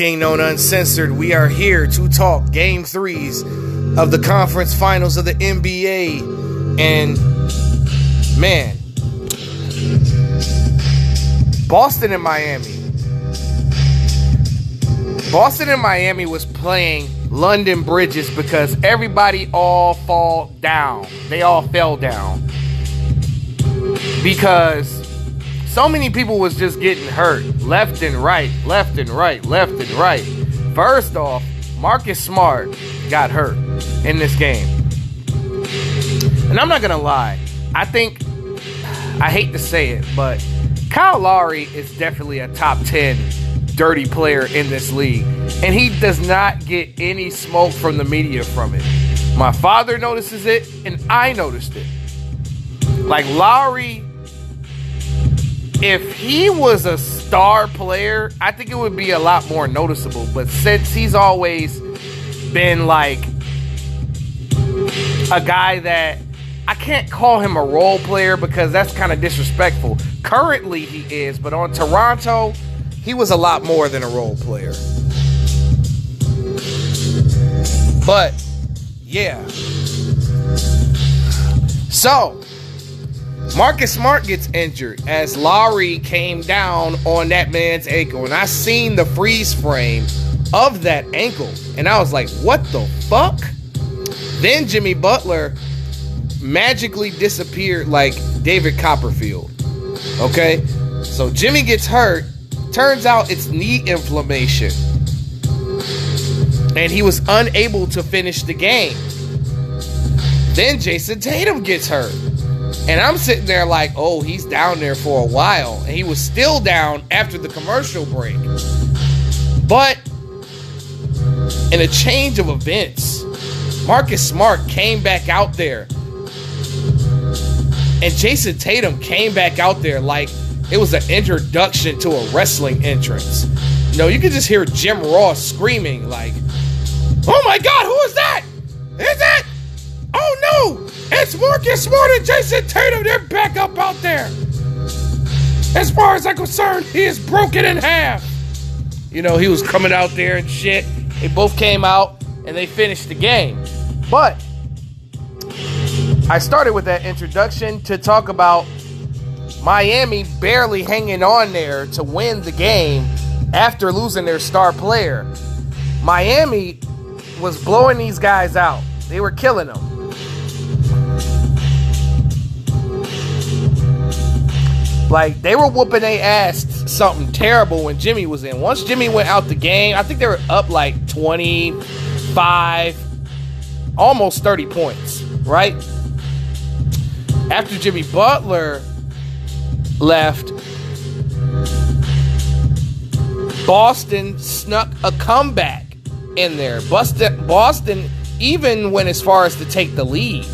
King Known Uncensored. We are here to talk game threes of the conference finals of the NBA. And, man, Boston and Miami. Boston and Miami was playing London Bridges because everybody all fall down. They all fell down. Because so many people was just getting hurt left and right, left and right, left and right. First off, Marcus Smart got hurt in this game. And I'm not going to lie. I think I hate to say it, but Kyle Lowry is definitely a top 10 dirty player in this league. And he does not get any smoke from the media from it. My father notices it, and I noticed it. Like Lowry if he was a star player, I think it would be a lot more noticeable. But since he's always been like a guy that I can't call him a role player because that's kind of disrespectful. Currently, he is, but on Toronto, he was a lot more than a role player. But yeah. So, Marcus Smart gets injured as Lowry came down on that man's ankle. And I seen the freeze frame of that ankle. And I was like, what the fuck? Then Jimmy Butler magically disappeared like David Copperfield. Okay? So Jimmy gets hurt. Turns out it's knee inflammation. And he was unable to finish the game. Then Jayson Tatum gets hurt. And I'm sitting there like, oh, he's down there for a while. And he was still down after the commercial break. But in a change of events, Marcus Smart came back out there. And Jayson Tatum came back out there like it was an introduction to a wrestling entrance. You know, you could just hear Jim Ross screaming, like, oh my God, who is that? Is that? Oh no! It's Marcus Smart and Jayson Tatum. They're back up out there. As far as I'm concerned, he is broken in half. You know, he was coming out there and shit. They both came out and they finished the game. But I started with that introduction to talk about Miami barely hanging on there to win the game after losing their star player. Miami was blowing these guys out. They were killing them. Like they were whooping their ass something terrible when Jimmy was in. Once Jimmy went out the game, I think they were up like 25, almost 30 points, right? After Jimmy Butler left, Boston snuck a comeback in there. Boston, Boston even went as far as to take the lead.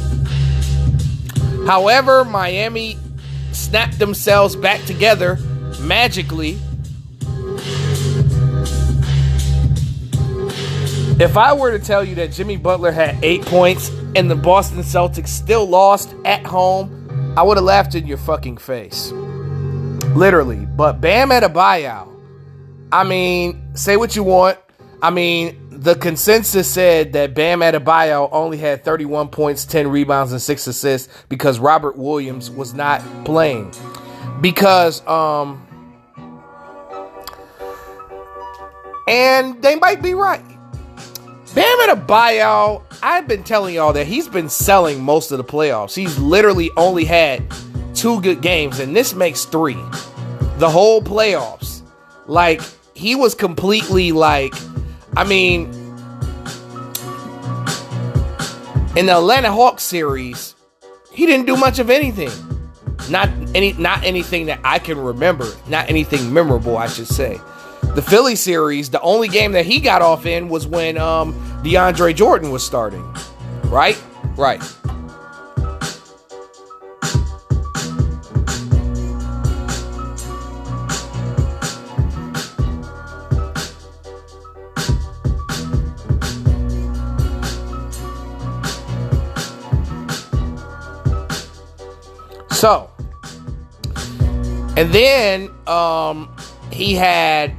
However, Miami snapped themselves back together magically. If I were to tell you that Jimmy Butler had eight points and the Boston Celtics still lost at home, I would have laughed in your fucking face. Literally. But Bam Adebayo. I mean, say what you want. I mean, the consensus said that Bam Adebayo only had 31 points, 10 rebounds, and 6 assists because Robert Williams was not playing. Because, um, and they might be right. Bam Adebayo, I've been telling y'all that he's been selling most of the playoffs. He's literally only had two good games, and this makes three. The whole playoffs. Like, he was completely like, I mean, in the Atlanta Hawks series, he didn't do much of anything. Not any not anything that I can remember. Not anything memorable, I should say. The Philly series, the only game that he got off in was when um, DeAndre Jordan was starting. Right? Right. So, and then um, he had,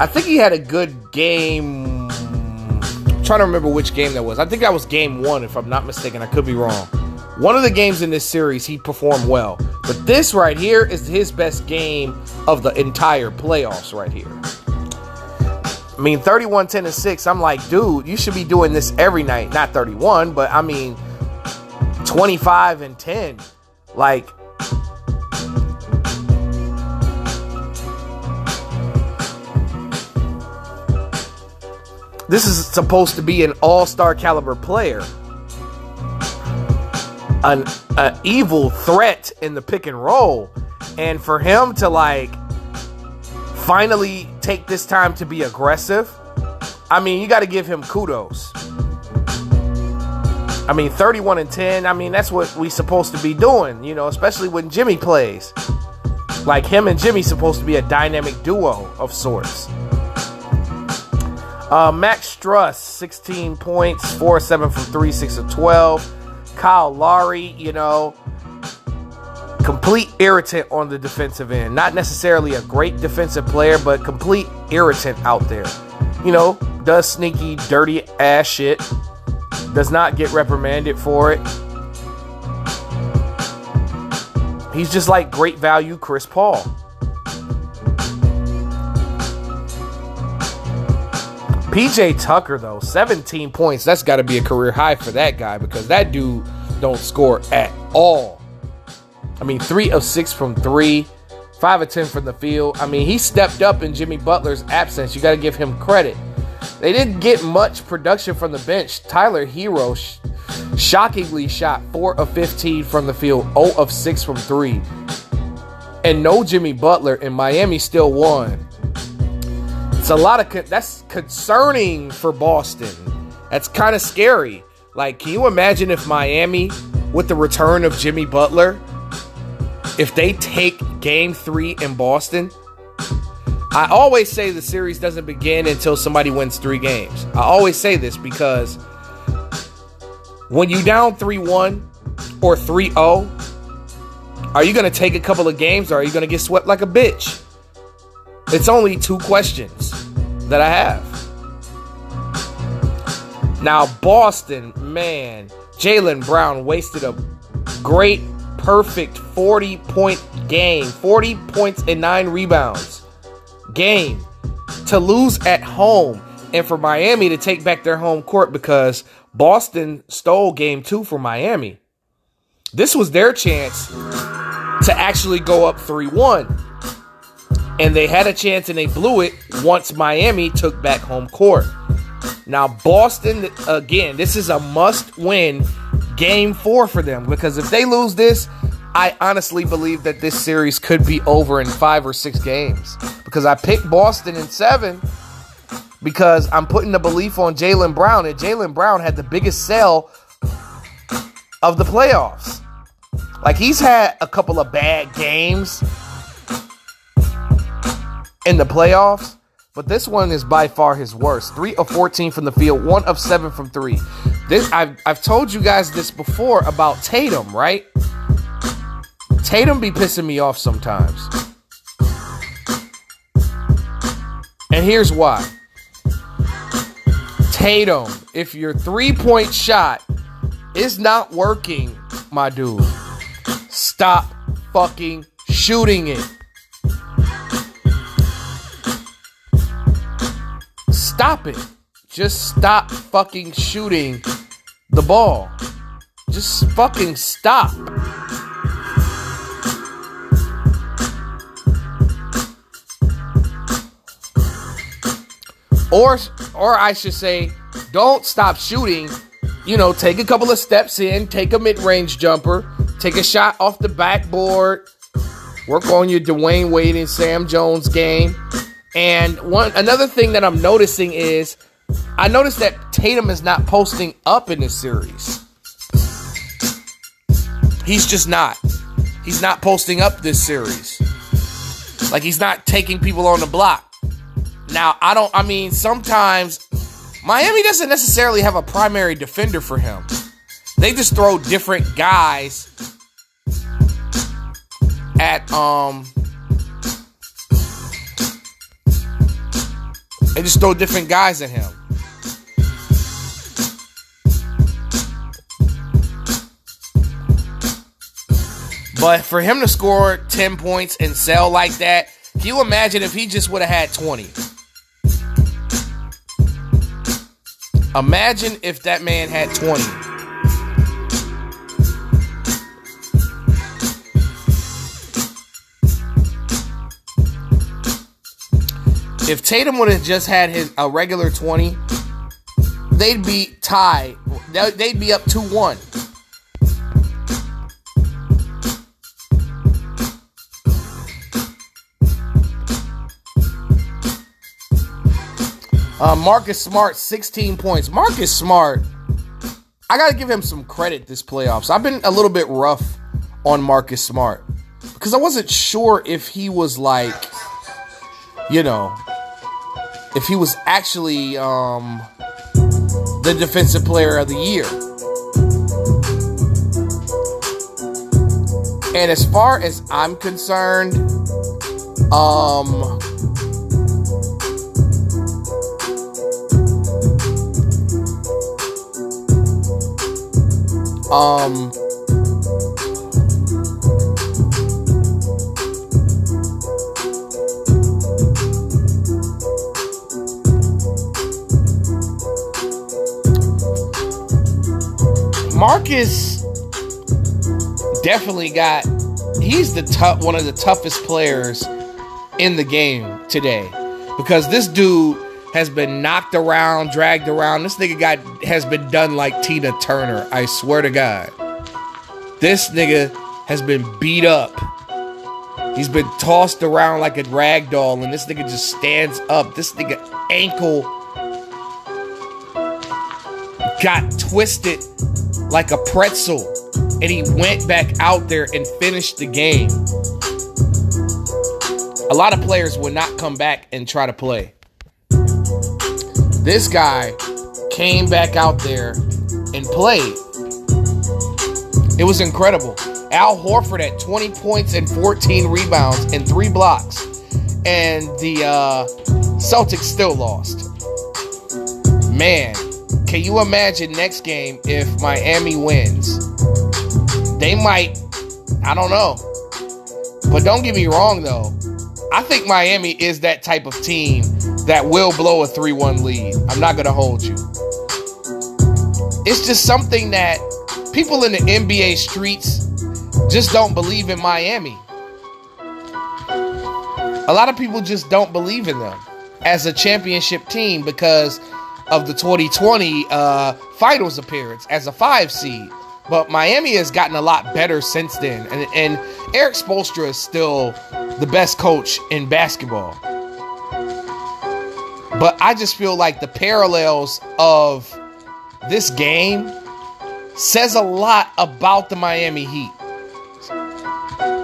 I think he had a good game. I'm trying to remember which game that was. I think that was game one, if I'm not mistaken. I could be wrong. One of the games in this series, he performed well. But this right here is his best game of the entire playoffs, right here. I mean, 31, 10, and 6. I'm like, dude, you should be doing this every night. Not 31, but I mean, 25 and 10. Like, this is supposed to be an all-star caliber player. An, an evil threat in the pick and roll. And for him to like finally take this time to be aggressive i mean you got to give him kudos i mean 31 and 10 i mean that's what we supposed to be doing you know especially when jimmy plays like him and jimmy supposed to be a dynamic duo of sorts uh, Max Strus, 16 points, 4 7 from 3, 6 of 12. Kyle Lowry, you know, complete irritant on the defensive end. Not necessarily a great defensive player, but complete irritant out there. You know, does sneaky, dirty ass shit. Does not get reprimanded for it. He's just like great value Chris Paul. PJ Tucker though, 17 points. That's got to be a career high for that guy because that dude don't score at all. I mean, 3 of 6 from 3, 5 of 10 from the field. I mean, he stepped up in Jimmy Butler's absence. You got to give him credit. They didn't get much production from the bench. Tyler Herro sh- shockingly shot 4 of 15 from the field, 0 of 6 from 3. And no Jimmy Butler, and Miami still won. It's a lot of con- that's concerning for Boston. That's kind of scary. Like, can you imagine if Miami, with the return of Jimmy Butler, if they take Game Three in Boston? I always say the series doesn't begin until somebody wins three games. I always say this because when you down 3-1 or 3-0, are you going to take a couple of games or are you going to get swept like a bitch? It's only two questions that I have. Now, Boston, man, Jaylen Brown wasted a great, perfect 40 point game, 40 points and nine rebounds game to lose at home and for Miami to take back their home court because Boston stole game two from Miami. This was their chance to actually go up 3 1 and they had a chance and they blew it once Miami took back home court. Now, Boston, again, this is a must win game four for them because if they lose this, I honestly believe that this series could be over in five or six games because I picked Boston in seven because I'm putting the belief on Jaylen Brown, and Jaylen Brown had the biggest sell of the playoffs. Like he's had a couple of bad games in the playoffs, but this one is by far his worst. Three of 14 from the field, one of seven from three. This I've I've told you guys this before about Tatum, right? Tatum be pissing me off sometimes. And here's why. Tatum, if your three point shot is not working, my dude, stop fucking shooting it. Stop it. Just stop fucking shooting the ball. Just fucking stop. Or or I should say, don't stop shooting. You know, take a couple of steps in, take a mid-range jumper, take a shot off the backboard, work on your Dwyane Wade and Sam Jones game. And one another thing that I'm noticing is I noticed that Tatum is not posting up in this series. He's just not. He's not posting up this series. Like he's not taking people on the block. Now, I don't, I mean, sometimes Miami doesn't necessarily have a primary defender for him. They just throw different guys at, um, they just throw different guys at him. But for him to score 10 points and sell like that, can you imagine if he just would have had 20? Imagine if that man had 20. If Tatum would have just had his a regular 20, they'd be tied. They'd be up 2 Uh, Marcus Smart, 16 points. Marcus Smart, I got to give him some credit this playoffs. I've been a little bit rough on Marcus Smart because I wasn't sure if he was like, you know, if he was actually um, the defensive player of the year. And as far as I'm concerned, um, Um, Marcus definitely got he's the tough one of the toughest players in the game today. Because this dude has been knocked around, dragged around. This nigga got has been done like Tina Turner. I swear to God. This nigga has been beat up. He's been tossed around like a rag doll, and this nigga just stands up. This nigga ankle got twisted like a pretzel, and he went back out there and finished the game. A lot of players would not come back and try to play. This guy came back out there and played. It was incredible. Al Horford at 20 points and 14 rebounds and three blocks. And the uh, Celtics still lost. Man, can you imagine next game if Miami wins? They might, I don't know. But don't get me wrong though. I think Miami is that type of team that will blow a 3 1 lead. I'm not going to hold you. It's just something that people in the NBA streets just don't believe in Miami. A lot of people just don't believe in them as a championship team because of the 2020 uh, finals appearance as a five seed. But Miami has gotten a lot better since then. And, and Erik Spoelstra is still the best coach in basketball. But I just feel like the parallels of this game says a lot about the Miami Heat.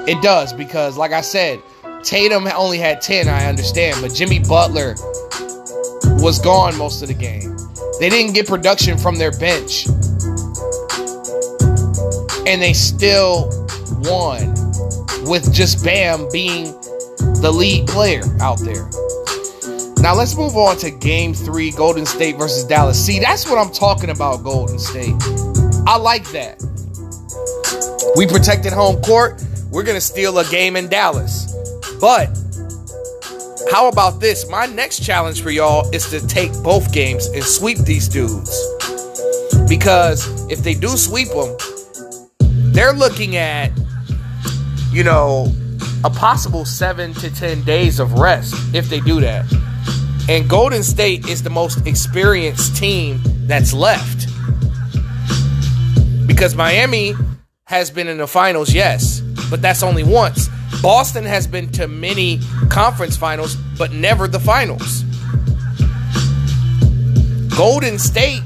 It does because, like I said, Tatum only had 10, I understand, but Jimmy Butler was gone most of the game. They didn't get production from their bench. And they still won. with just Bam being the lead player out there. Now let's move on to game three Golden State versus Dallas. See, that's what I'm talking about, Golden State. I like that. We protected home court. We're going to steal a game in Dallas. But how about this? My next challenge for y'all is to take both games and sweep these dudes. Because if they do sweep them, they're looking at, you know, a possible seven to 10 days of rest if they do that. And Golden State is the most experienced team that's left. Because Miami has been in the finals, yes, but that's only once. Boston has been to many conference finals, but never the finals. Golden State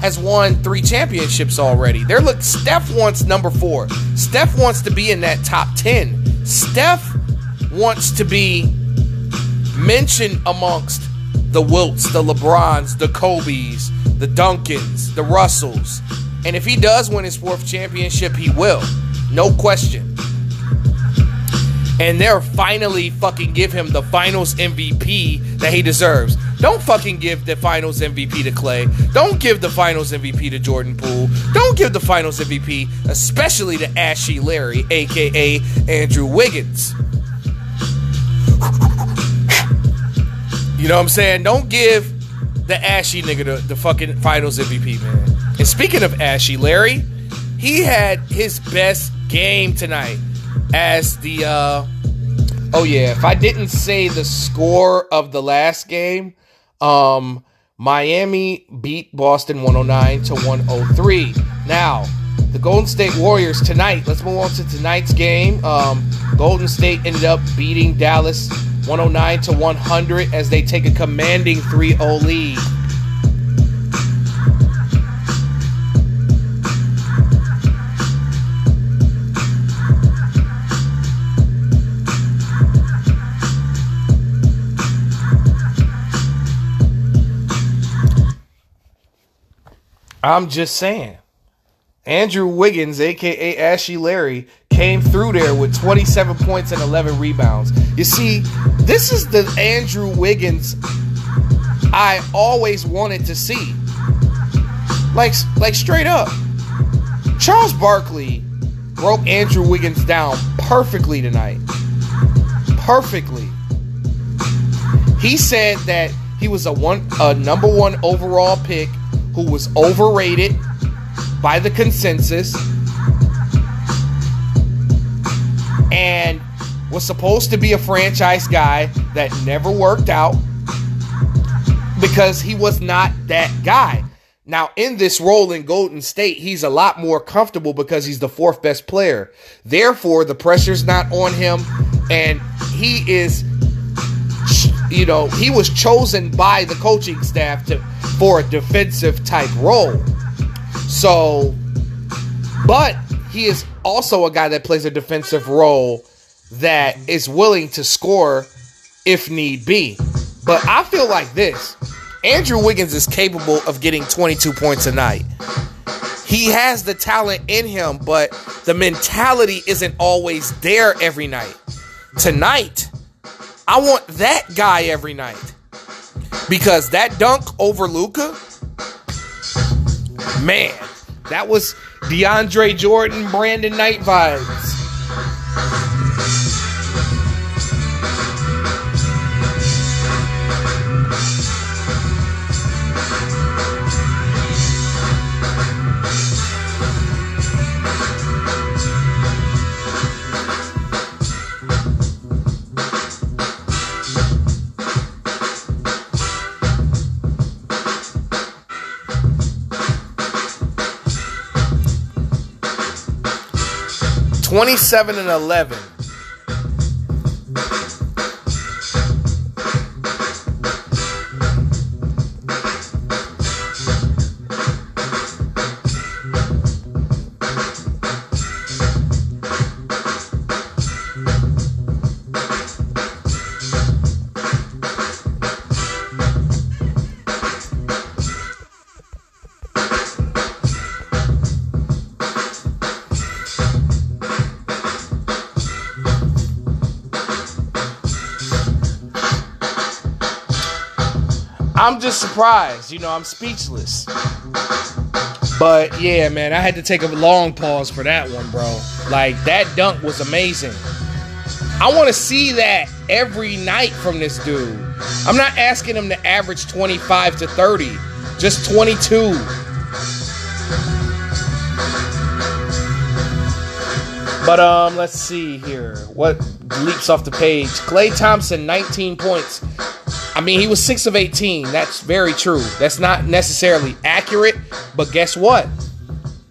has won three championships already. They're look Steph wants number four. Steph wants to be in that top ten. Steph wants to be mentioned amongst the Wilts, the LeBrons, the Kobe's, the Duncans, the Russells. And if he does win his fourth championship, he will. No question. And they're finally fucking give him the finals MVP that he deserves. Don't fucking give the finals MVP to Klay. Don't give the finals MVP to Jordan Poole. Don't give the finals MVP, especially to Ashy Larry, aka Andrew Wiggins. You know what I'm saying? Don't give the ashy nigga the, the fucking finals MVP, man. And speaking of ashy, Larry, he had his best game tonight as the uh oh yeah, if I didn't say the score of the last game, um Miami beat Boston 109 to 103. Now, the Golden State Warriors tonight, let's move on to tonight's game. Um Golden State ended up beating Dallas 109 to 100 as they take a commanding 3-0 lead. I'm just saying. Andrew Wiggins, aka Ashy Larry, came through there with 27 points and 11 rebounds. You see, this is the Andrew Wiggins I always wanted to see. Like, like straight up. Charles Barkley broke Andrew Wiggins down perfectly tonight. Perfectly. He said that he was a one a number one overall pick who was overrated by the consensus and was supposed to be a franchise guy that never worked out because he was not that guy. Now, in this role in Golden State, he's a lot more comfortable because he's the fourth best player. Therefore, the pressure's not on him, and he is, you know, he was chosen by the coaching staff to for a defensive type role. So, but he is also a guy that plays a defensive role that is willing to score if need be. But I feel like this Andrew Wiggins is capable of getting 22 points a night. He has the talent in him, but the mentality isn't always there every night. Tonight, I want that guy every night. Because that dunk over Luka, man, that was DeAndre Jordan, Brandon Knight vibes. Twenty-seven and eleven. I'm just surprised. You know, I'm speechless. But yeah, man, I had to take a long pause for that one, bro. Like that dunk was amazing. I want to see that every night from this dude. I'm not asking him to average 25 to 30, just 22. But um, let's see here. What leaps off the page? Klay Thompson, 19 points. I mean, he was 6 of 18. That's very true. That's not necessarily accurate, but guess what?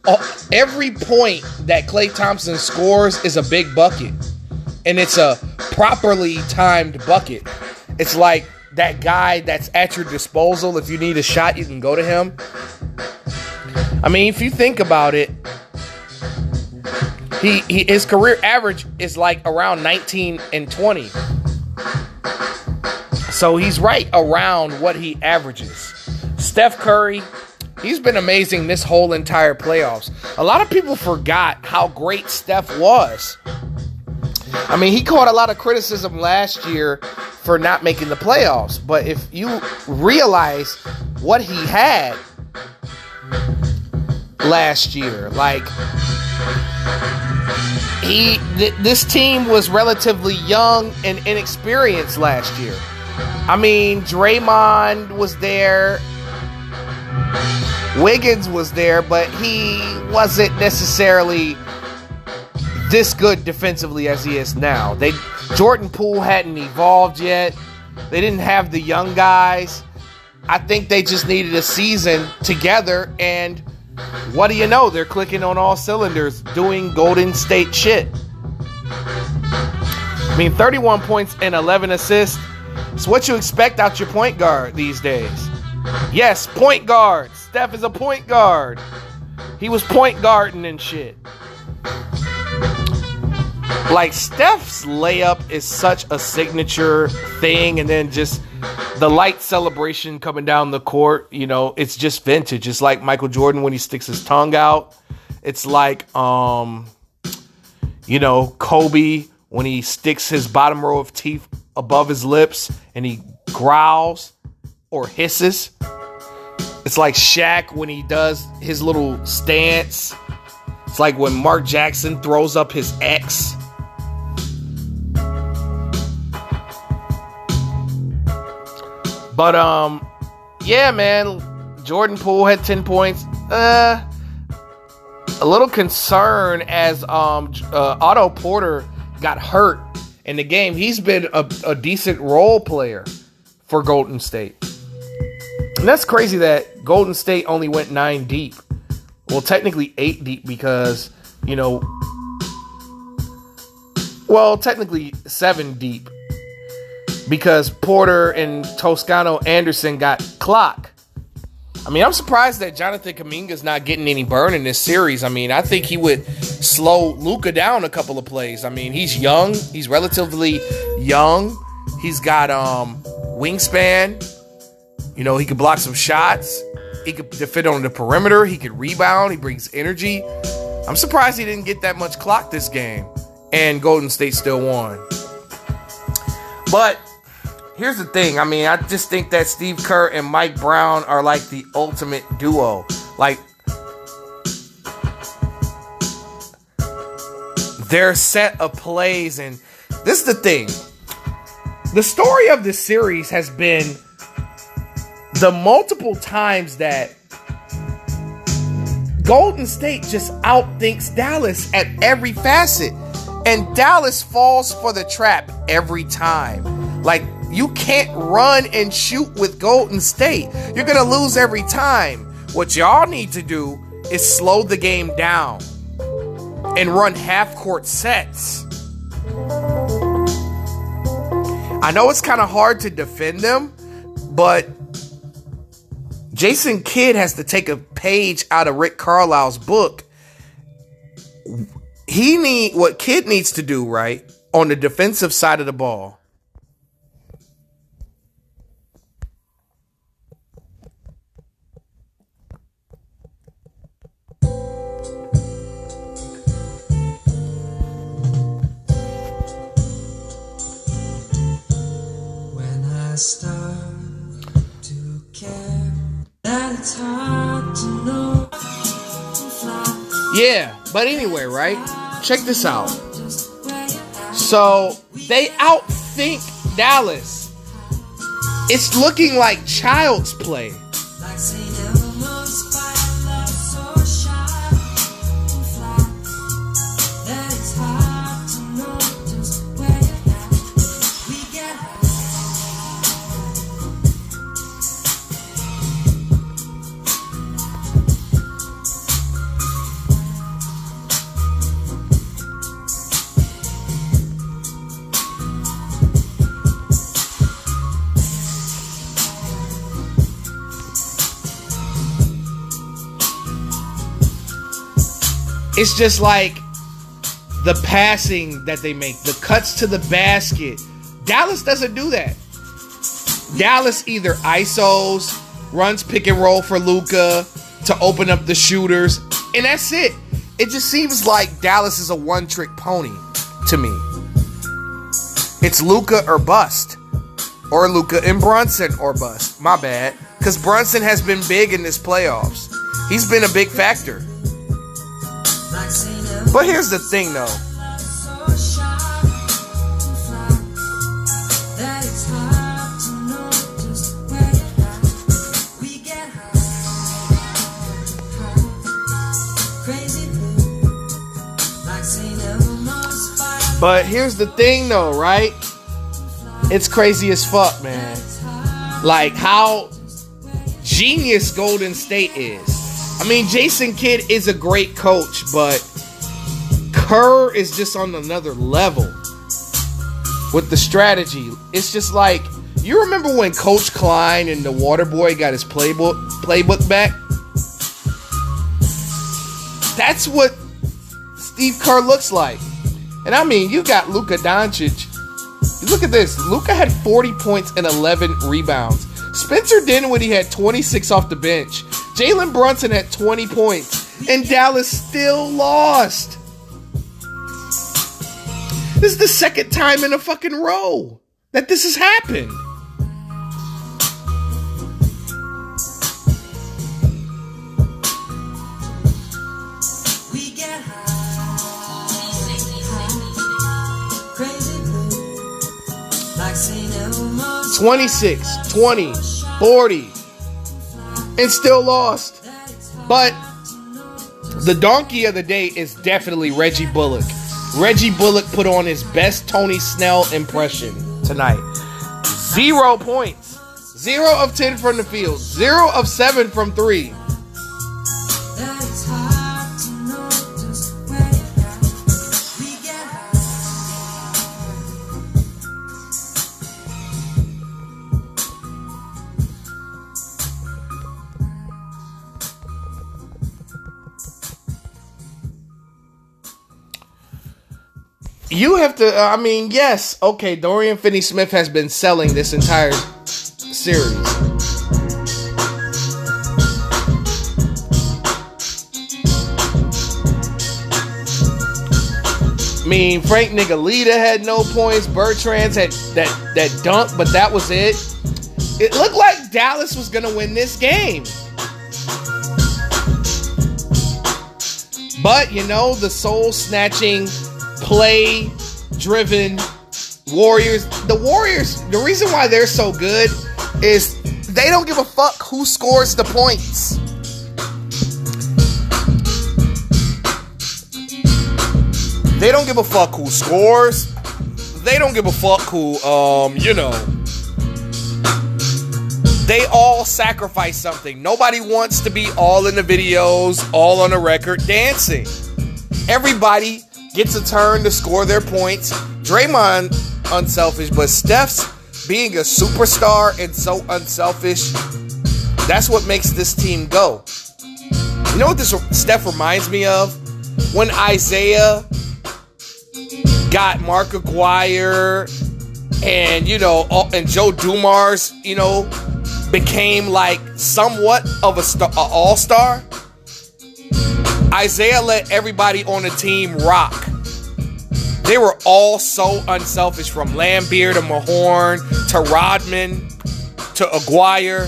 Uh, every point that Klay Thompson scores is a big bucket. And it's a properly timed bucket. It's like that guy that's at your disposal. If you need a shot, you can go to him. I mean, if you think about it, he, he his career average is like around 19 and 20. So he's right around what he averages. Steph Curry, he's been amazing this whole entire playoffs. A lot of people forgot how great Steph was. I mean, he caught a lot of criticism last year for not making the playoffs, but if you realize what he had last year, like he th- this team was relatively young and inexperienced last year. I mean, Draymond was there, Wiggins was there, but he wasn't necessarily this good defensively as he is now. They Jordan Poole hadn't evolved yet. They didn't have the young guys. I think they just needed a season together and what do you know? They're clicking on all cylinders, doing Golden State shit. I mean, 31 points and 11 assists. It's what you expect out your point guard these days. Yes, point guard. Steph is a point guard. He was point guarding and shit. Like Steph's layup is such a signature thing, and then just the light celebration coming down the court, you know, it's just vintage. It's like Michael Jordan when he sticks his tongue out. It's like um you know, Kobe when he sticks his bottom row of teeth above his lips and he growls or hisses. It's like Shaq when he does his little stance. It's like when Mark Jackson throws up his X. But um, yeah, man, Jordan Poole had ten points. Uh, a little concern as um uh, Otto Porter got hurt in the game. He's been a, a decent role player for Golden State. And that's crazy that Golden State only went nine deep. Well, technically eight deep because, you know, well, technically seven deep because Porter and Toscano Anderson got clock. I mean, I'm surprised that Jonathan Kuminga's not getting any burn in this series. I mean, I think he would slow Luka down a couple of plays. I mean, he's young. He's relatively young. He's got um wingspan. You know, he could block some shots. He could defend on the perimeter. He could rebound. He brings energy. I'm surprised he didn't get that much clock this game. And Golden State still won. But here's the thing. I mean, I just think that Steve Kerr and Mike Brown are like the ultimate duo. Like their set of plays and this is the thing. The story of this series has been the multiple times that Golden State just outthinks Dallas at every facet. And Dallas falls for the trap every time. Like you can't run and shoot with Golden State. You're going to lose every time. What y'all need to do is slow the game down and run half court sets. I know it's kind of hard to defend them, but Jason Kidd has to take a page out of Rick Carlisle's book. He need what Kidd needs to do, right, on the defensive side of the ball Yeah, but anyway, right? Check this out. So they outthink Dallas. It's looking like child's play. It's just like the passing that they make, the cuts to the basket. Dallas doesn't do that. Dallas either ISOs, runs pick and roll for Luka to open up the shooters, and that's it. It just seems like Dallas is a one trick pony to me. It's Luka or bust. Or Luka and Brunson or bust. My bad. Because Brunson has been big in this playoffs. He's been a big factor. But here's the thing though. But here's the thing though, right? It's crazy as fuck, man. Like how genius Golden State is. I mean, Jason Kidd is a great coach, but Kerr is just on another level with the strategy. It's just like you remember when Coach Klein and the Waterboy got his playbook playbook back. That's what Steve Kerr looks like. And I mean, you got Luka Doncic. Look at this. Luka had 40 points and 11 rebounds. Spencer Dinwiddie had 26 off the bench. Jalen Brunson had 20 points. And Dallas still lost. This is the second time in a fucking row that this has happened. Twenty-six, 20, 40, and still lost. But the donkey of the day is definitely Reggie Bullock. Reggie Bullock put on his best Tony Snell impression tonight. Zero points. Zero of 10 from the field. Zero of seven from three. You have to. Uh, I mean, yes, okay. Dorian Finney-Smith has been selling this entire series. I mean, Frank Ntilikina had no points. Bertans had that that dunk, but that was it. It looked like Dallas was gonna win this game. But you know, the soul snatching play driven Warriors. The Warriors, the reason why they're so good is they don't give a fuck who scores the points. They don't give a fuck who scores. They don't give a fuck who, um, you know. They all sacrifice something. Nobody wants to be all in the videos, all on the record dancing. Everybody gets a turn to score their points. Draymond unselfish, but Steph's being a superstar and so unselfish. That's what makes this team go. You know what this Steph reminds me of? When Isaiah got Mark Aguirre and you know and Joe Dumars, you know, became like somewhat of a, star, all-star. Isaiah let everybody on the team rock. They were all so unselfish from Laimbeer to Mahorn to Rodman to Aguirre.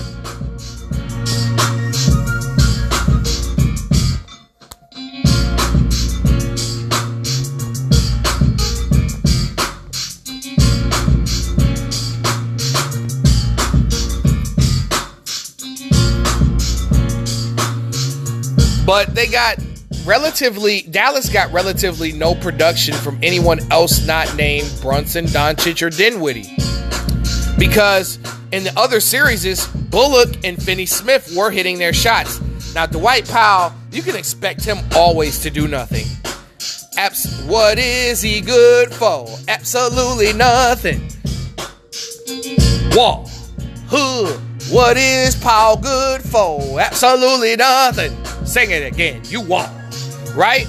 But they got relatively Dallas got relatively no production from anyone else not named Brunson, Doncic, or Dinwiddie. Because in the other series, Bullock and Finney Smith were hitting their shots. Now Dwight Powell, you can expect him always to do nothing. Abs- what is he good for? Absolutely nothing. Wall. Hood. What is Powell good for? Absolutely nothing. Sing it again. You wall. Right?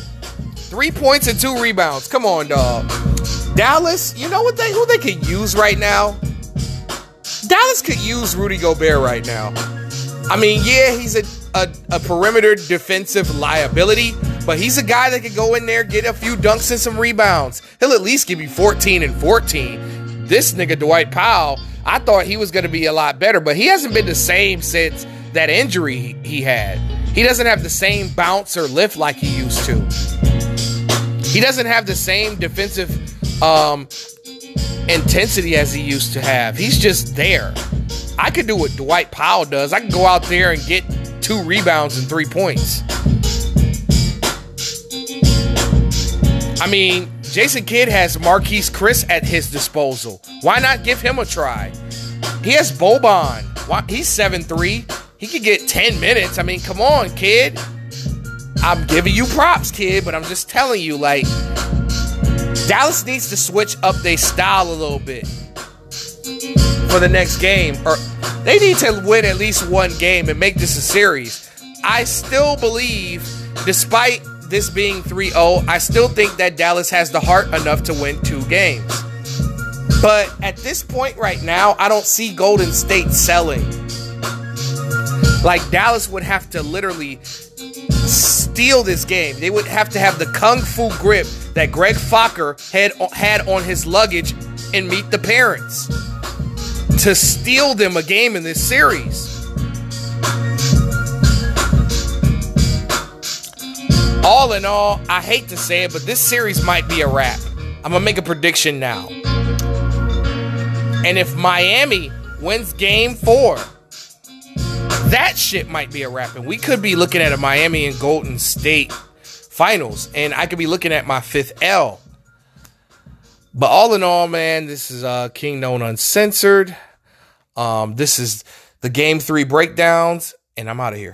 Three points and two rebounds. Come on, dog. Dallas, you know what they who they could use right now? Dallas could use Rudy Gobert right now. I mean, yeah, he's a, a, a perimeter defensive liability, but he's a guy that could go in there, get a few dunks and some rebounds. He'll at least give you 14 and 14. This nigga, Dwight Powell, I thought he was going to be a lot better, but he hasn't been the same since that injury he, he had. He doesn't have the same bounce or lift like he used to. He doesn't have the same defensive um, intensity as he used to have. He's just there. I could do what Dwight Powell does. I can go out there and get two rebounds and three points. I mean, Jason Kidd has Marquese Chriss at his disposal. Why not give him a try? He has Boban. Why, he's 7'3. He could get 10 minutes. I mean, come on, kid. I'm giving you props, kid, but I'm just telling you, like, Dallas needs to switch up their style a little bit for the next game. Or they need to win at least one game and make this a series. I still believe, despite this being 3 0, I still think that Dallas has the heart enough to win two games. But at this point right now, I don't see Golden State selling. Like Dallas would have to literally steal this game. They would have to have the kung fu grip that Greg Focker had had on his luggage and meet the parents to steal them a game in this series. All in all, I hate to say it, but this series might be a wrap. I'm gonna make a prediction now. And if Miami wins game four, that shit might be a wrap. And we could be looking at a Miami and Golden State finals. And I could be looking at my fifth L. But all in all, man, this is uh, King Known Uncensored. Um, this is the game three breakdowns, and I'm out of here.